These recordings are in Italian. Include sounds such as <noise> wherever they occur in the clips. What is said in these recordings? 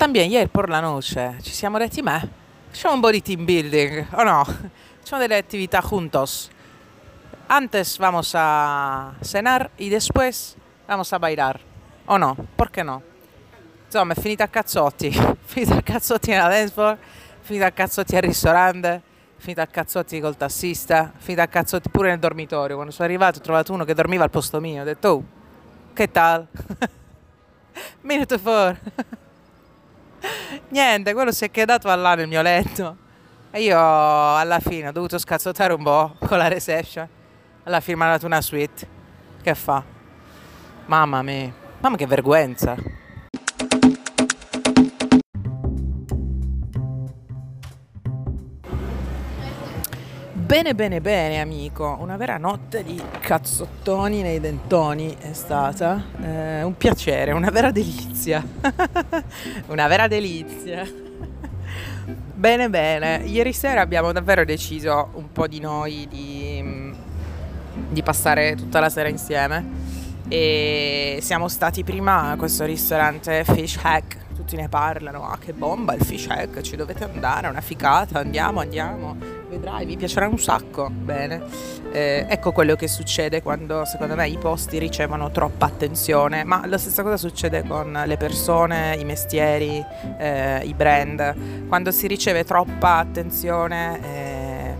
también ieri por la noche ci siamo detti, ma facciamo un po' di team building, o no? Facciamo delle attività juntos. Antes vamos a cenar y después vamos a bailar. O no? Perché no? Insomma, è finita a cazzotti. <laughs> finita a cazzotti nella dance floor, finita a cazzotti al ristorante, finita a cazzotti col tassista, finita a cazzotti pure nel dormitorio. Quando sono arrivato ho trovato uno che dormiva al posto mio. Ho detto, oh, che tal? <laughs> Minuto for. <laughs> Niente, quello si è quedato là nel mio letto. E io alla fine ho dovuto scazzottare un po' con la reception. Alla fine mi ha dato una suite. Che fa? Mamma mia. Mamma che vergogna. Bene, bene, bene, amico. Una vera notte di cazzottoni nei dentoni è stata. Eh, un piacere, una vera delizia. <laughs> una vera delizia. bene, bene. Ieri sera abbiamo davvero deciso un po' di noi di, di passare tutta la sera insieme. E siamo stati prima a questo ristorante Fish Hack. Tutti ne parlano. Ah, che bomba il Fish Hack, ci dovete andare, è una ficata. Andiamo, andiamo vedrai, vi piacerà un sacco. Bene. Eh, ecco quello che succede quando secondo me i posti ricevono troppa attenzione, ma la stessa cosa succede con le persone, i mestieri, eh, i brand. Quando si riceve troppa attenzione eh,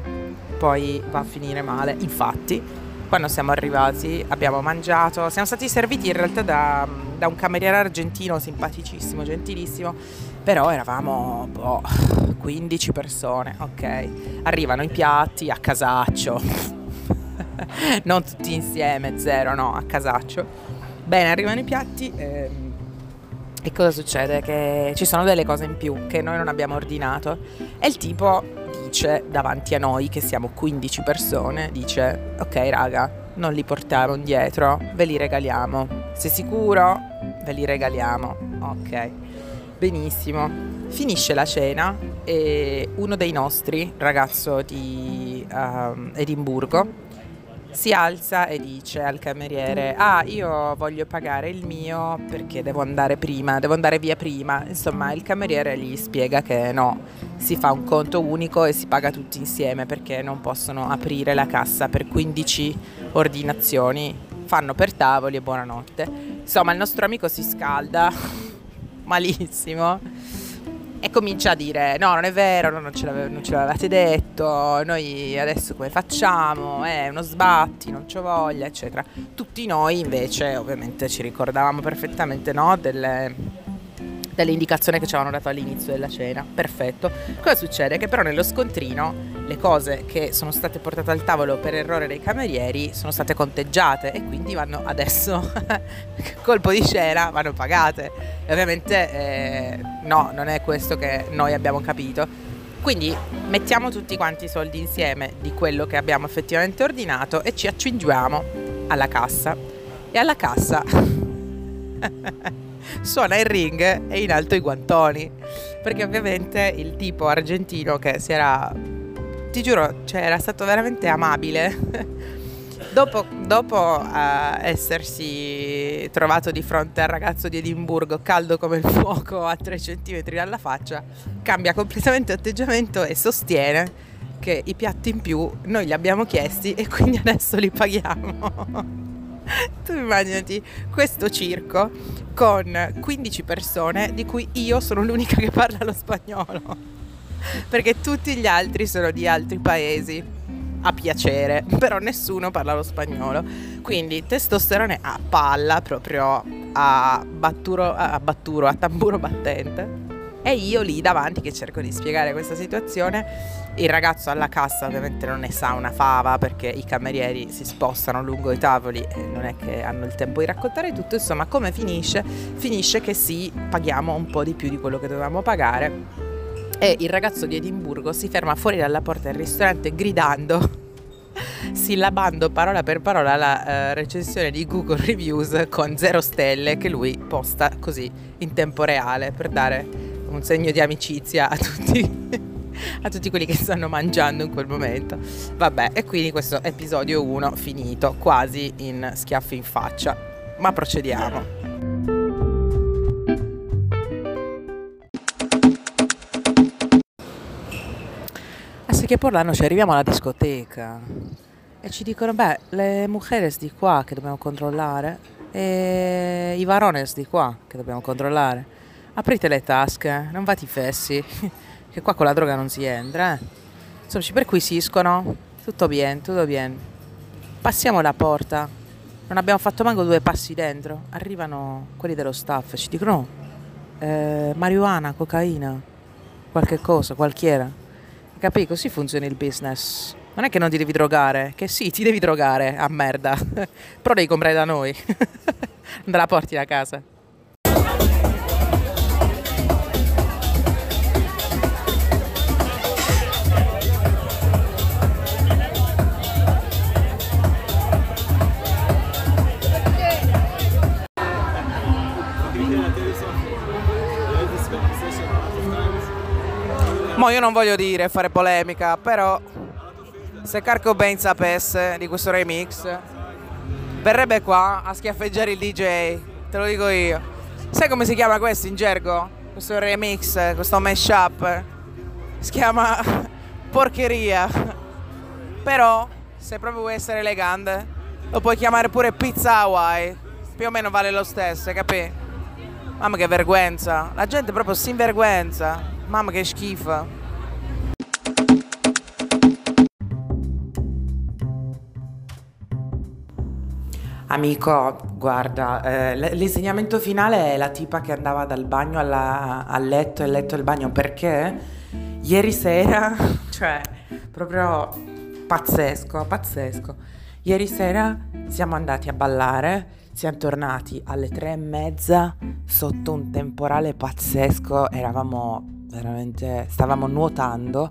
poi va a finire male. Infatti, quando siamo arrivati abbiamo mangiato, siamo stati serviti in realtà da, da un cameriere argentino simpaticissimo, gentilissimo, però eravamo boh, 15 persone, ok? Arrivano i piatti a casaccio, <laughs> non tutti insieme, zero, no, a casaccio. Bene, arrivano i piatti ehm, e cosa succede? Che ci sono delle cose in più che noi non abbiamo ordinato e il tipo dice davanti a noi che siamo 15 persone, dice ok raga, non li portiamo indietro, ve li regaliamo. Sei sicuro? Ve li regaliamo. Ok. Benissimo. Finisce la cena e uno dei nostri, ragazzo di um, Edimburgo, si alza e dice al cameriere ah io voglio pagare il mio perché devo andare prima, devo andare via prima. Insomma il cameriere gli spiega che no, si fa un conto unico e si paga tutti insieme perché non possono aprire la cassa per 15 ordinazioni, fanno per tavoli e buonanotte. Insomma il nostro amico si scalda <laughs> malissimo e comincia a dire no non è vero non ce, non ce l'avevate detto noi adesso come facciamo? È uno sbatti non c'ho voglia eccetera. Tutti noi invece ovviamente ci ricordavamo perfettamente no, delle delle indicazioni che ci avevano dato all'inizio della cena. Perfetto. Cosa succede? Che però nello scontrino le cose che sono state portate al tavolo per errore dei camerieri sono state conteggiate e quindi vanno adesso, <laughs> colpo di scena, vanno pagate. E ovviamente eh, no, non è questo che noi abbiamo capito. Quindi mettiamo tutti quanti i soldi insieme di quello che abbiamo effettivamente ordinato e ci accingiamo alla cassa. E alla cassa <laughs> suona il ring e in alto i guantoni. Perché ovviamente il tipo argentino che si era, ti giuro, cioè era stato veramente amabile. <laughs> dopo, dopo uh, essersi trovato di fronte al ragazzo di Edimburgo, caldo come il fuoco a 3 cm dalla faccia, cambia completamente atteggiamento e sostiene che i piatti in più noi li abbiamo chiesti e quindi adesso li paghiamo. <laughs> <laughs> tu immaginati questo circo con 15 persone di cui io sono l'unica che parla lo spagnolo. Perché tutti gli altri sono di altri paesi a piacere, però nessuno parla lo spagnolo. Quindi testosterone a palla, proprio a batturo, a, batturo, a tamburo battente. E io lì davanti che cerco di spiegare questa situazione il ragazzo alla cassa ovviamente non ne sa una fava perché i camerieri si spostano lungo i tavoli e non è che hanno il tempo di raccontare tutto. Insomma, come finisce? Finisce che sì, paghiamo un po' di più di quello che dovevamo pagare. E il ragazzo di Edimburgo si ferma fuori dalla porta del ristorante gridando <laughs> sillabando parola per parola la uh, recensione di Google Reviews con zero stelle che lui posta così in tempo reale per dare un segno di amicizia a tutti. <laughs> a tutti quelli che stanno mangiando in quel momento. Vabbè, e quindi questo episodio 1 finito, quasi in schiaffi in faccia, ma procediamo. Ah, a Secheporlano ci arriviamo alla discoteca e ci dicono, beh, le mujeres di qua che dobbiamo controllare e i varones di qua che dobbiamo controllare Aprite le tasche, non fate i fessi, <laughs> che qua con la droga non si entra. Eh. Insomma, ci perquisiscono, tutto bene, tutto bene. Passiamo la porta, non abbiamo fatto manco due passi dentro. Arrivano quelli dello staff ci dicono, eh, marijuana, cocaina, qualche cosa, qualchiera. Capì? Così funziona il business. Non è che non ti devi drogare, che sì, ti devi drogare a merda. <laughs> Però devi comprare da noi. non te la porti da casa. Io non voglio dire fare polemica, però se Carco Ben sapesse di questo remix, verrebbe qua a schiaffeggiare il DJ, te lo dico io. Sai come si chiama questo in gergo? Questo remix, questo mashup? Si chiama <laughs> porcheria. Però, se proprio vuoi essere elegante, lo puoi chiamare pure pizza Hawaii. Più o meno vale lo stesso, capi? Mamma che vergogna. La gente proprio si invergüenza. Mamma che schifo. Amico, guarda, eh, l'insegnamento finale è la tipa che andava dal bagno alla, al letto e il letto al bagno perché ieri sera, <laughs> cioè proprio pazzesco, pazzesco. Ieri sera siamo andati a ballare, siamo tornati alle tre e mezza sotto un temporale pazzesco, eravamo veramente stavamo nuotando,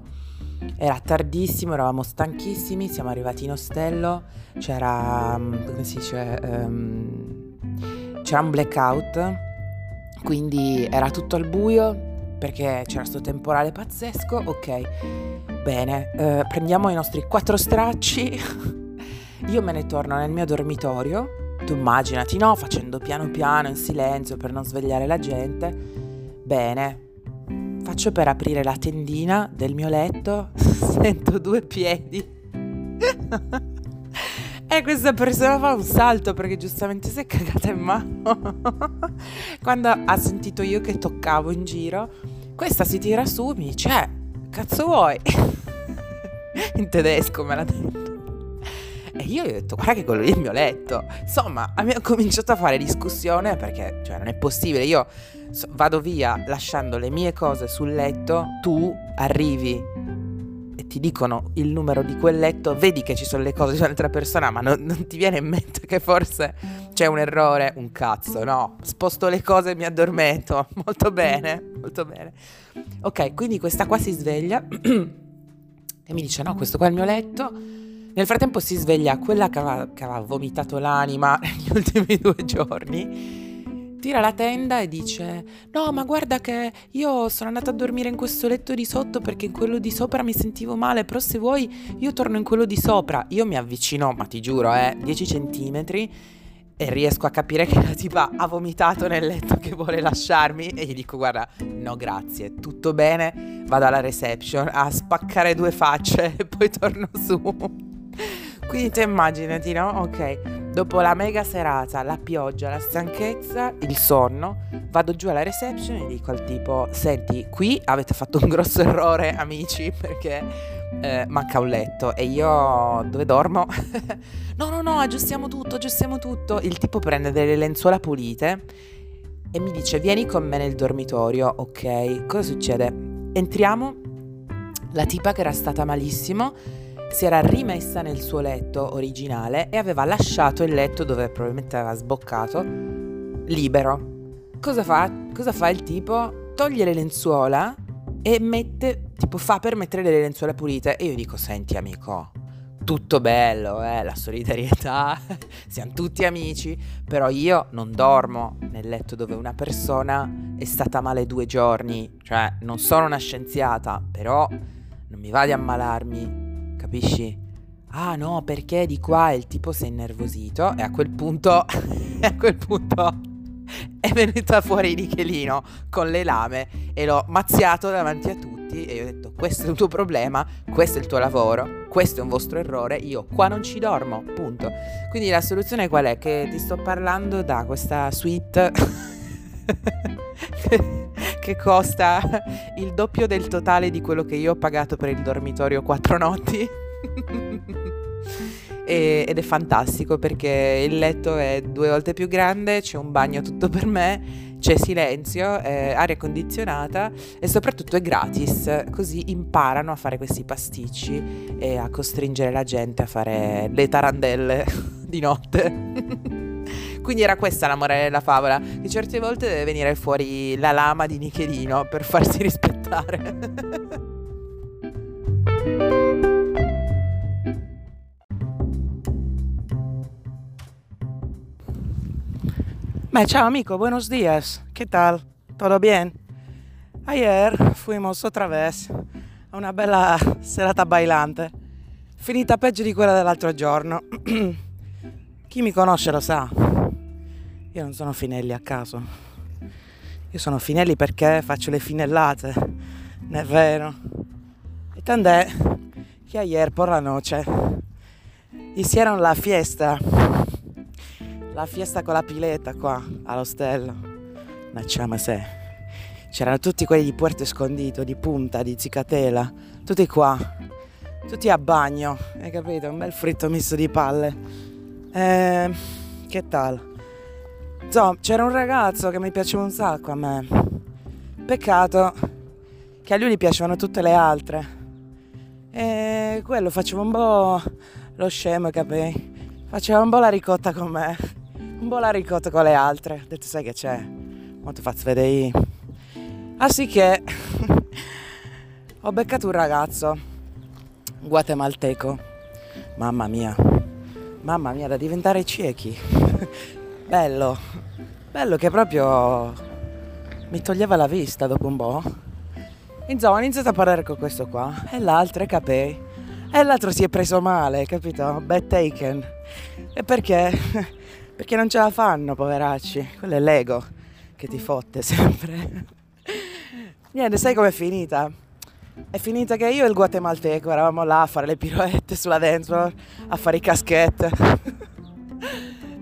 era tardissimo, eravamo stanchissimi, siamo arrivati in ostello, c'era, mm, come si dice, um, c'era un blackout, quindi era tutto al buio perché c'era questo temporale pazzesco, ok, bene, eh, prendiamo i nostri quattro stracci, <laughs> io me ne torno nel mio dormitorio, tu immaginati, no, facendo piano piano, in silenzio per non svegliare la gente, bene, faccio per aprire la tendina del mio letto, <laughs> sento due piedi. <laughs> e questa persona fa un salto perché giustamente si è cagata in mano. <laughs> Quando ha sentito io che toccavo in giro, questa si tira su e mi dice, eh, cazzo vuoi? in tedesco me l'ha detto. E io gli ho detto, guarda che quello lì è il mio letto. Insomma, abbiamo cominciato a fare discussione perché, cioè, non è possibile. Io vado via lasciando le mie cose sul letto, tu arrivi e ti dicono il numero di quel letto, vedi che ci sono le cose di un'altra persona, ma non, non ti viene in mente che forse c'è un errore, un cazzo, no? Sposto le cose e mi addormento. <laughs> Molto bene, molto bene. Ok, quindi questa qua si sveglia <clears throat> e mi dice: No, questo qua è il mio letto. Nel frattempo si sveglia quella che aveva, che aveva vomitato l'anima <laughs> negli ultimi due giorni tira la tenda e dice no ma guarda che io sono andata a dormire in questo letto di sotto perché in quello di sopra mi sentivo male però se vuoi io torno in quello di sopra io mi avvicino ma ti giuro eh 10 centimetri e riesco a capire che la tipa ha vomitato nel letto che vuole lasciarmi e gli dico guarda no grazie tutto bene vado alla reception a spaccare due facce e poi torno su quindi tu immaginati no? Ok Dopo la mega serata, la pioggia, la stanchezza, il sonno, vado giù alla reception e dico al tipo: Senti, qui avete fatto un grosso errore, amici, perché eh, manca un letto. E io dove dormo? <laughs> no, no, no, aggiustiamo tutto, aggiustiamo tutto. Il tipo prende delle lenzuola pulite e mi dice: Vieni con me nel dormitorio. Ok, cosa succede? Entriamo. La tipa che era stata malissimo si era rimessa nel suo letto originale e aveva lasciato il letto dove probabilmente aveva sboccato libero. Cosa fa? Cosa fa il tipo? Toglie le lenzuola e mette, tipo fa per mettere delle lenzuola pulite. E io dico, senti amico, tutto bello, eh, la solidarietà, <laughs> siamo tutti amici, però io non dormo nel letto dove una persona è stata male due giorni, cioè non sono una scienziata, però non mi va di ammalarmi capisci? Ah no, perché di qua il tipo si è innervosito e a quel punto, <laughs> a quel punto <laughs> è venuta fuori Nichelino con le lame e l'ho mazziato davanti a tutti e io ho detto questo è il tuo problema, questo è il tuo lavoro, questo è un vostro errore, io qua non ci dormo, punto. Quindi la soluzione qual è? Che ti sto parlando da questa suite <laughs> che costa <laughs> il doppio del totale di quello che io ho pagato per il dormitorio quattro notti. <laughs> ed è fantastico perché il letto è due volte più grande, c'è un bagno tutto per me, c'è silenzio, eh, aria condizionata e soprattutto è gratis, così imparano a fare questi pasticci e a costringere la gente a fare le tarandelle <laughs> di notte. Quindi era questa la morale della favola, che certe volte deve venire fuori la lama di Nichelino per farsi <laughs> rispettare. Beh, ciao amico, buenos días. ¿Qué tal? ¿Todo bien? Ayer fuimos otra vez a una bella serata bailante, finita peggio di quella dell'altro giorno. <clears throat> Chi mi conosce lo sa. Io non sono Finelli a caso. Io sono Finelli perché faccio le finellate. Non è vero? E tant'è che ieri por la noce hicieron la fiesta. La fiesta con la pileta qua all'ostello. Facciamo se. C'erano tutti quelli di Puerto Escondito, di Punta, di Zicatela, tutti qua, tutti a bagno, hai capito? Un bel fritto misto di palle. Eh, che tal? Insomma, c'era un ragazzo che mi piaceva un sacco a me. Peccato che a lui gli piacevano tutte le altre. E quello faceva un po' lo scemo, capi? Faceva un po' la ricotta con me, un po' la ricotta con le altre. Ho detto, sai che c'è? Ma ti faccio vedere io. Así <laughs> ho beccato un ragazzo guatemalteco. Mamma mia, mamma mia, da diventare ciechi. Bello, bello che proprio mi toglieva la vista dopo un po'. Insomma, ho iniziato a parlare con questo qua e l'altro è capì. E l'altro si è preso male, capito? Bad taken. E perché? <laughs> Perché non ce la fanno, poveracci. Quello è l'ego che ti fotte sempre. <laughs> Niente, sai com'è finita? È finita che io e il guatemalteco eravamo là a fare le piroette sulla dance a fare i caschette. <laughs>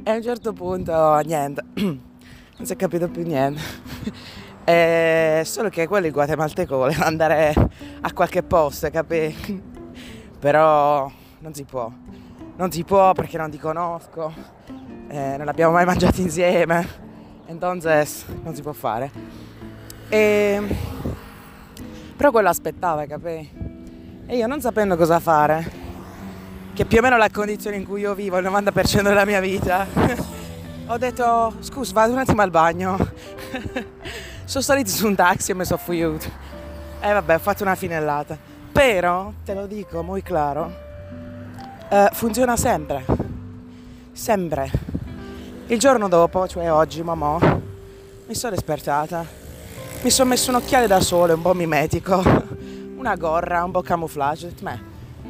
E a un certo punto, niente, <clears throat> non si è capito più niente. <laughs> E solo che quello il guatemalteco voleva andare a qualche posto, capi? <laughs> Però non si può. Non si può perché non ti conosco, eh, non abbiamo mai mangiato insieme, entonces non si può fare. E... Però quello aspettava, capi? E io non sapendo cosa fare, che più o meno la condizione in cui io vivo il 90% della mia vita, <laughs> ho detto scusa vado un attimo al bagno. <laughs> sono salito su un taxi e mi sono fuiuto. E vabbè ho fatto una finellata. Però, te lo dico molto chiaro, eh, funziona sempre. Sempre. Il giorno dopo, cioè oggi, mamma, mi sono despertata. Mi sono messo un occhiale da sole, un po' mimetico, <laughs> una gorra, un po' camouflage. Beh,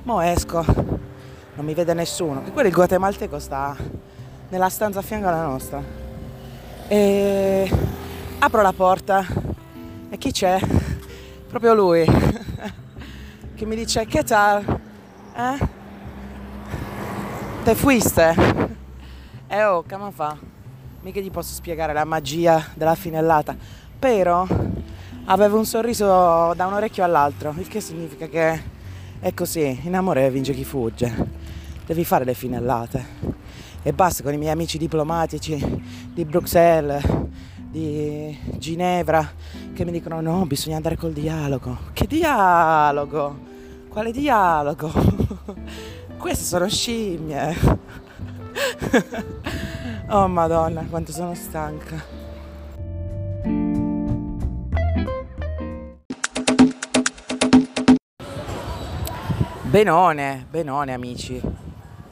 mo esco non mi vede nessuno. E quello il guatemalteco sta nella stanza a fianco alla nostra. E apro la porta e chi c'è? Proprio lui <laughs> che mi dice che tal? Eh? Te fuiste? E oh, come fa? Mica gli posso spiegare la magia della finellata. Però avevo un sorriso da un orecchio all'altro, il che significa che è così, in amore vince chi fugge devi fare le finellate. E basta con i miei amici diplomatici di Bruxelles, di Ginevra, che mi dicono no, bisogna andare col dialogo. Che dialogo? Quale dialogo? <laughs> Queste sono scimmie. <laughs> oh madonna, quanto sono stanca. Benone, benone amici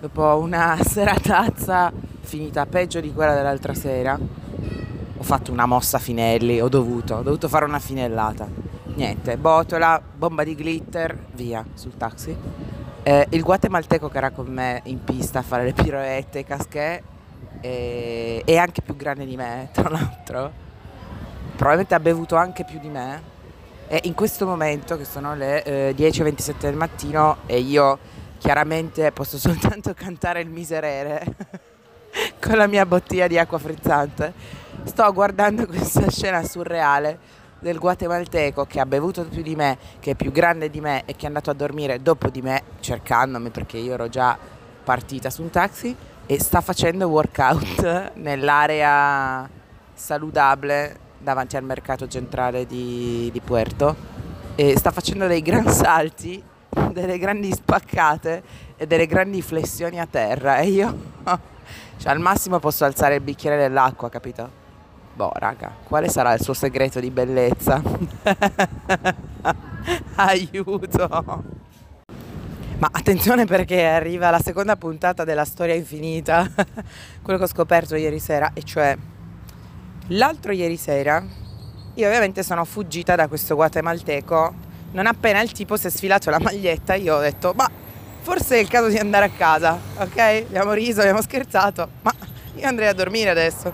dopo una <laughs> seratazza finita peggio di quella dell'altra sera, ho fatto una mossa a Finelli, ho dovuto, ho dovuto fare una finellata. Niente, botola, bomba di glitter, via sul taxi. Eh, il guatemalteco che era con me in pista a fare le piroette, i caschè, e, è anche più grande di me, <laughs> tra l'altro. Probabilmente ha bevuto anche più di me. E in questo momento, che sono le eh, 10.27 del mattino, e io chiaramente posso soltanto <laughs> cantare il miserere <laughs> con la mia bottiglia di acqua frizzante, sto guardando <laughs> questa scena surreale del guatemalteco che ha bevuto più di me, che è più grande di me e che è andato a dormire dopo di me, cercandomi perché io ero già partita su un taxi e sta facendo workout nell'area saludabile davanti al mercato centrale di, di Puerto. E sta facendo dei gran salti, <laughs> delle grandi spaccate e delle grandi flessioni a terra e io <laughs> cioè, al massimo posso alzare il bicchiere dell'acqua, capito? Boh, raga, quale sarà il suo segreto di bellezza? <laughs> Aiuto! Ma attenzione perché arriva la seconda puntata della storia infinita, quello che ho scoperto ieri sera, e cioè l'altro ieri sera io ovviamente sono fuggita da questo guatemalteco, non appena il tipo si è sfilato la maglietta io ho detto, ma forse è il caso di andare a casa, ok? Abbiamo riso, abbiamo scherzato, ma io andrei a dormire adesso.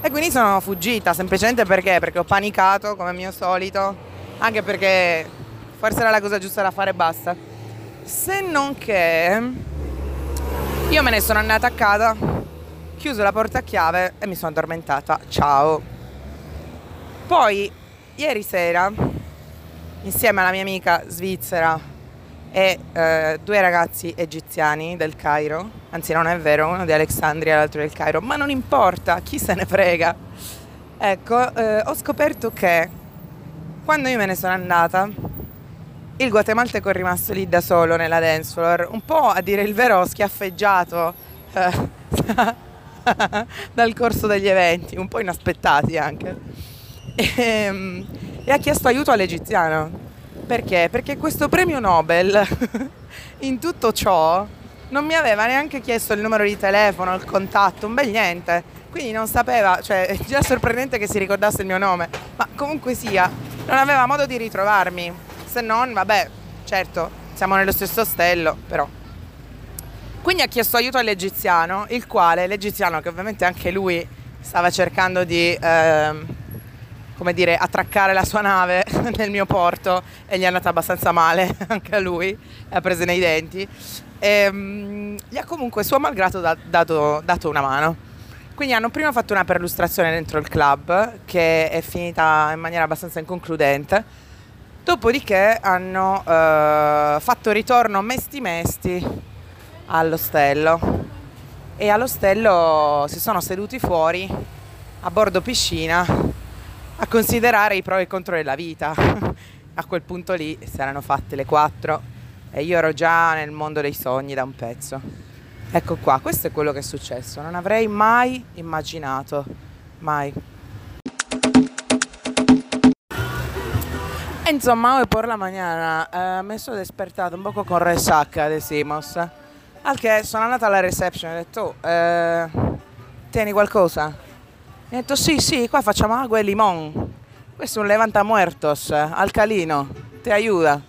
E quindi sono fuggita, semplicemente perché? Perché ho panicato come mio solito, anche perché forse era la cosa giusta da fare e basta. Se non che io me ne sono andata a casa, chiuso la porta a chiave e mi sono addormentata. Ciao. Poi, ieri sera, insieme alla mia amica svizzera e eh, due ragazzi egiziani del Cairo, anzi non è vero, uno di Alexandria e l'altro del Cairo, ma non importa, chi se ne frega. Ecco, eh, ho scoperto che quando io me ne sono andata, il guatemalteco è rimasto lì da solo nella dance floor, un po' a dire il vero schiaffeggiato eh, <laughs> dal corso degli eventi, un po' inaspettati anche. E, ehm, e ha chiesto aiuto all'egiziano. Perché? Perché questo premio Nobel <laughs> in tutto ciò non mi aveva neanche chiesto il numero di telefono, il contatto, un bel niente. Quindi non sapeva, cioè è già sorprendente che si ricordasse il mio nome, ma comunque sia, non aveva modo di ritrovarmi. Se non, vabbè, certo, siamo nello stesso ostello, però. Quindi ha chiesto aiuto all'egiziano, il quale, l'egiziano che ovviamente anche lui stava cercando di, eh, come dire, attraccare la sua nave <laughs> nel mio porto e gli è andata abbastanza male <laughs> anche a lui, ha preso nei denti. E, ehm, gli ha comunque suo malgrado da, dato, dato una mano. Quindi hanno prima fatto una perlustrazione dentro il club che è finita in maniera abbastanza inconcludente, dopodiché hanno eh, fatto ritorno mesti mesti all'ostello e all'ostello si sono seduti fuori a bordo piscina a considerare i pro e i contro della vita. <laughs> A quel punto lì si erano fatte le quattro e io ero già nel mondo dei sogni da un pezzo. Ecco qua, questo è quello che è successo, non avrei mai immaginato, mai. Insomma, hoy por la mañana eh, mi sono despertato un poco con resaca, decimos. Al che sono andata alla reception e ho detto, oh, eh, tieni qualcosa? Mi ha detto, sì, sì, qua facciamo acqua e limon. Questo è un levantamuertos, alcalino, ti aiuta.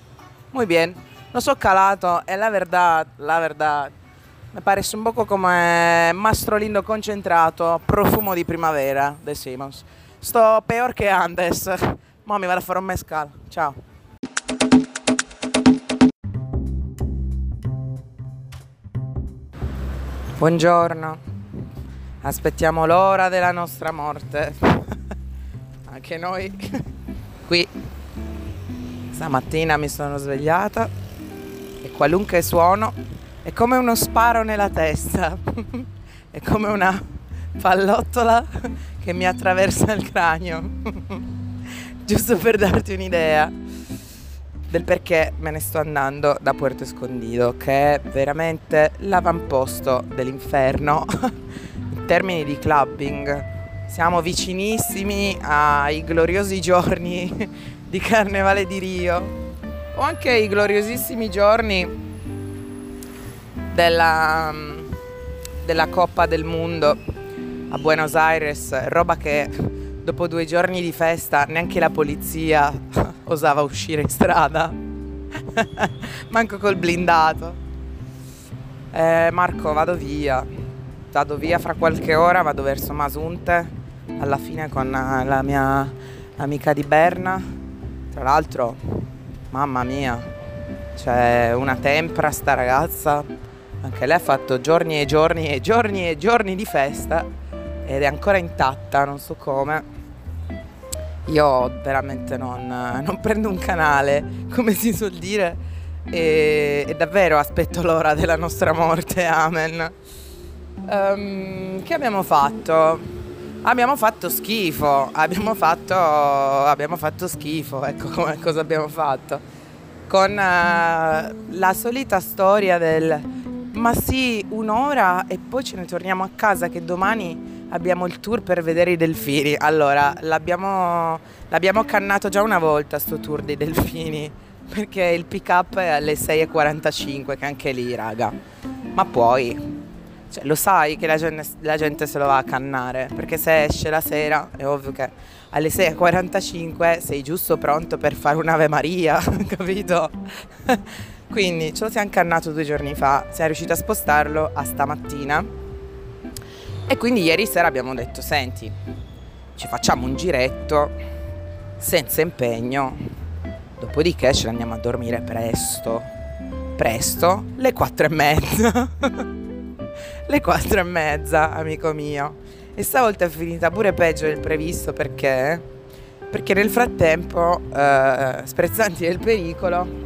Muy bien. Lo so calato e la verdad, la verdad, me parece un poco come mastro lindo concentrato, profumo di primavera, decimos. Sto peor che antes. Mo mi vado a fare un mezcal. Ciao. Buongiorno. Aspettiamo l'ora della nostra morte. <laughs> Anche noi. <laughs> Qui. Stamattina mi sono svegliata e qualunque suono è come uno sparo nella testa, <laughs> è come una pallottola che mi attraversa il cranio, giusto per darti un'idea del perché me ne sto andando da Puerto Escondido, che è veramente l'avamposto dell'inferno. in termini di clubbing. Siamo vicinissimi ai gloriosi giorni <laughs> di Carnevale di Rio o anche i gloriosissimi giorni della, della Coppa del Mondo a Buenos Aires, roba che dopo due giorni di festa neanche la polizia <laughs> osava uscire in strada, <laughs> manco col blindato. Eh, Marco, vado via, vado via fra qualche ora, vado verso Masunte, alla fine con la mia amica di Berna Tra l'altro, mamma mia, c'è una tempra sta ragazza, anche lei ha fatto giorni e giorni e giorni e giorni di festa ed è ancora intatta, non so come. Io veramente non, non prendo un canale, come si suol dire, e, e, davvero aspetto l'ora della nostra morte, amen. Um, che abbiamo fatto? Abbiamo fatto schifo, abbiamo fatto, abbiamo fatto schifo, ecco <laughs> come, cosa abbiamo fatto. Con uh, la solita storia del ma sì, un'ora e poi ce ne torniamo a casa che domani abbiamo il tour per vedere i delfini. Allora, l'abbiamo, l'abbiamo cannato già una volta sto tour dei delfini, perché il pick up è alle 6.45, che anche lì, raga. Ma poi, cioè, lo sai che la gente, la gente, se lo va a cannare, perché se esce la sera è ovvio che alle 6.45 sei giusto pronto per fare un'Ave Maria, <laughs> capito? <laughs> Quindi ce lo siamo cannato due giorni fa, siamo riusciti a spostarlo a stamattina e quindi ieri sera abbiamo detto, senti, ci facciamo un giretto senza impegno, dopodiché ce ne andiamo a dormire presto, presto, le quattro e mezza, <laughs> le quattro e mezza, amico mio. E stavolta è finita pure peggio del previsto perché, perché nel frattempo, eh, sprezzanti del pericolo,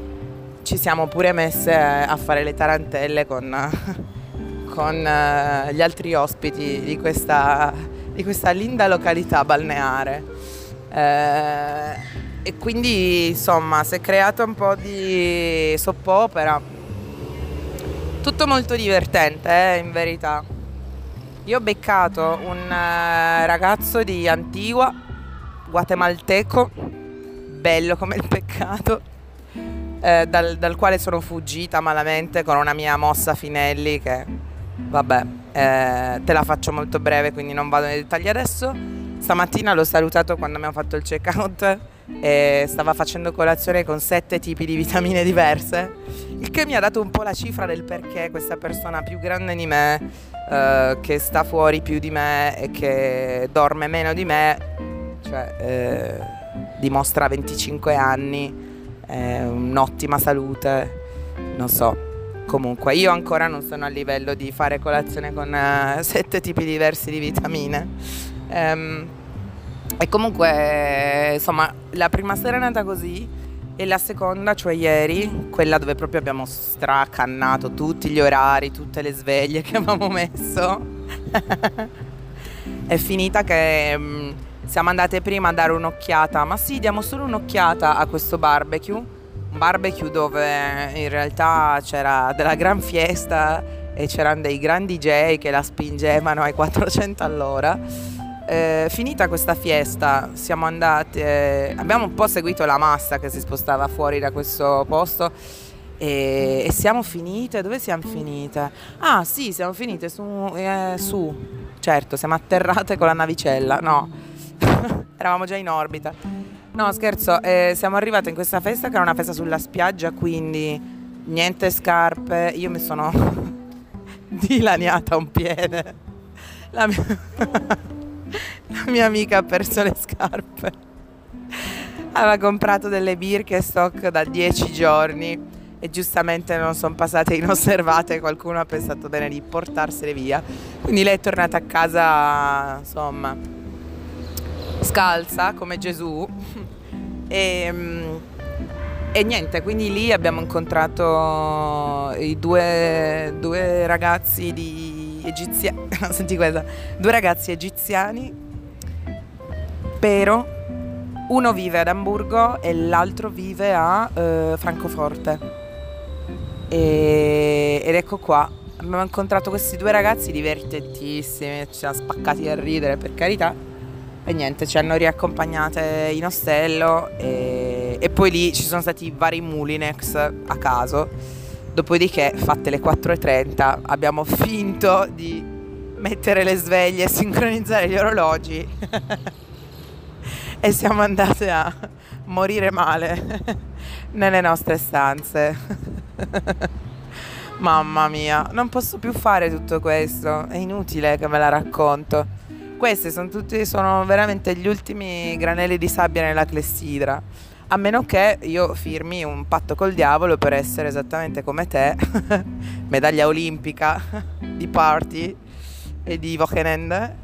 ci siamo pure messe a fare le tarantelle con, <laughs> con uh, gli altri ospiti di questa, di questa linda località balneare. Eh, e quindi insomma si è creato un po' di soppopera. Tutto molto divertente, eh, in verità. Io ho beccato un uh, ragazzo di Antigua, guatemalteco, bello come il peccato eh, dal, dal, quale sono fuggita malamente con una mia mossa Finelli che vabbè eh, te la faccio molto breve quindi non vado nei dettagli adesso stamattina l'ho salutato quando abbiamo fatto il check out e stava facendo colazione con sette tipi di vitamine diverse il che mi ha dato un po' la cifra del perché questa persona più grande di me eh, che sta fuori più di me e che dorme meno di me cioè eh, dimostra 25 anni eh, un'ottima salute, non so. Comunque, io ancora non sono a livello di fare colazione con uh, sette tipi diversi di vitamine. Um, e comunque, insomma, la prima sera è nata così e la seconda, cioè ieri, quella dove proprio abbiamo stracannato tutti gli orari, tutte le sveglie <laughs> che avevamo messo, è finita che... Um, siamo andate prima a dare un'occhiata, ma sì, diamo solo un'occhiata a questo barbecue. Un barbecue dove in realtà c'era della gran fiesta e c'erano dei grandi DJ che la spingevano ai 400 all'ora. Eh, finita questa fiesta siamo andati, eh, abbiamo un po' seguito la massa che si spostava fuori da questo posto e, e siamo finite, dove siamo finite? Ah sì, siamo finite su, eh, su, certo, siamo atterrate con la navicella, no <laughs> Eravamo già in orbita. No, scherzo, eh, siamo arrivate in questa festa che era una festa sulla spiaggia, quindi niente scarpe. Io mi sono <laughs> dilaniata un piede. La mia, <laughs> la mia amica ha perso le scarpe. Aveva comprato delle Birkenstock da 10 giorni e giustamente non sono passate inosservate, qualcuno ha pensato bene di portarsele via. Quindi lei è tornata a casa, insomma, scalza come Gesù e, mm, e, niente, quindi lì abbiamo incontrato i due, due ragazzi di egiziani, <laughs> senti questa, due ragazzi egiziani, però uno vive ad Amburgo e l'altro vive a eh, Francoforte. E, ed ecco qua, abbiamo incontrato questi due ragazzi divertentissimi, ci siamo spaccati a ridere per carità e niente, ci hanno riaccompagnate in ostello e, e poi lì ci sono stati vari Mulinex a caso. Dopodiché, fatte le 4.30, abbiamo finto di mettere le sveglie e sincronizzare gli orologi <laughs> <laughs> e siamo andate a morire male <laughs> nelle nostre stanze. <laughs> Mamma mia, non posso più fare tutto questo, è inutile che me la racconto. Questi sono tutti, sono veramente gli ultimi granelli di sabbia nella clessidra. A meno che io firmi un patto col diavolo per essere esattamente come te, medaglia olimpica di party e di Wochenende.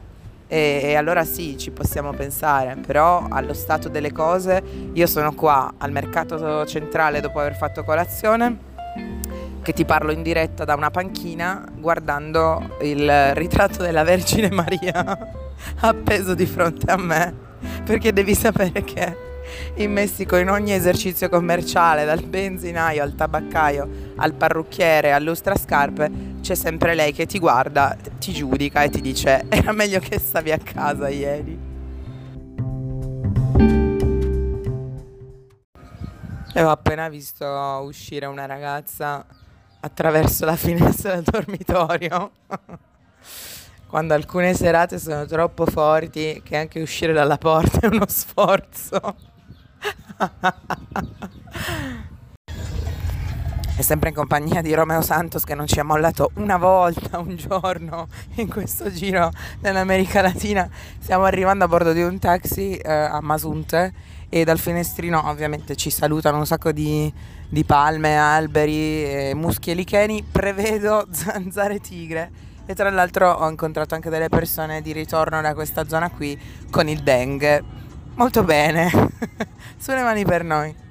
E, e allora sì, ci possiamo pensare, però allo stato delle cose io sono qua al mercato centrale dopo aver fatto colazione che ti parlo in diretta da una panchina guardando il ritratto della Vergine Maria <laughs> appeso di fronte a me, perché devi sapere che in Messico in ogni esercizio commerciale, dal benzinaio al tabaccaio, al parrucchiere, all'ustrascarpe, c'è sempre lei che ti guarda, ti giudica e ti dice era meglio che stavi a casa ieri. E ho appena visto uscire una ragazza attraverso la finestra del dormitorio. <laughs> Quando alcune serate sono troppo forti che anche uscire dalla porta è uno sforzo. È sempre in compagnia di Romeo Santos che non ci ha mollato una volta, un giorno in questo giro nell'America Latina. Stiamo arrivando a bordo di un taxi eh, a Masunte e dal finestrino ovviamente ci salutano un sacco di, di palme, alberi, muschi e licheni, prevedo <laughs> zanzare tigre e tra l'altro ho incontrato anche delle persone di ritorno da questa zona qui con il dengue. Molto bene, <laughs> sulle mani per noi.